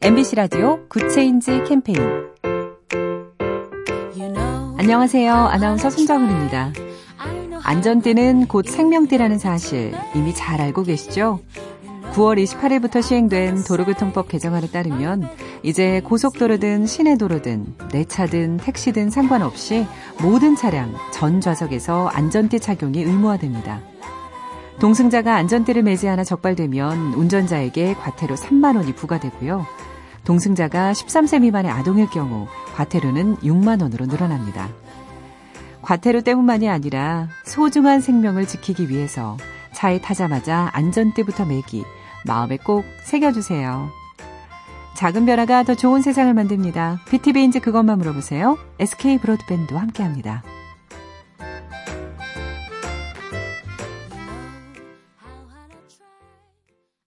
MBC 라디오 Good Change 캠페인 안녕하세요. 아나운서 손정은입니다. 안전띠는 곧 생명띠라는 사실 이미 잘 알고 계시죠? 9월 28일부터 시행된 도로교통법 개정안에 따르면 이제 고속도로든 시내도로든 내 차든 택시든 상관없이 모든 차량 전 좌석에서 안전띠 착용이 의무화됩니다. 동승자가 안전띠를 매지 않아 적발되면 운전자에게 과태료 3만 원이 부과되고요. 동승자가 13세 미만의 아동일 경우 과태료는 6만 원으로 늘어납니다. 과태료 때문만이 아니라 소중한 생명을 지키기 위해서 차에 타자마자 안전띠부터 매기 마음에 꼭 새겨주세요. 작은 변화가 더 좋은 세상을 만듭니다. BTV인지 그것만 물어보세요. SK 브로드밴드와 함께합니다.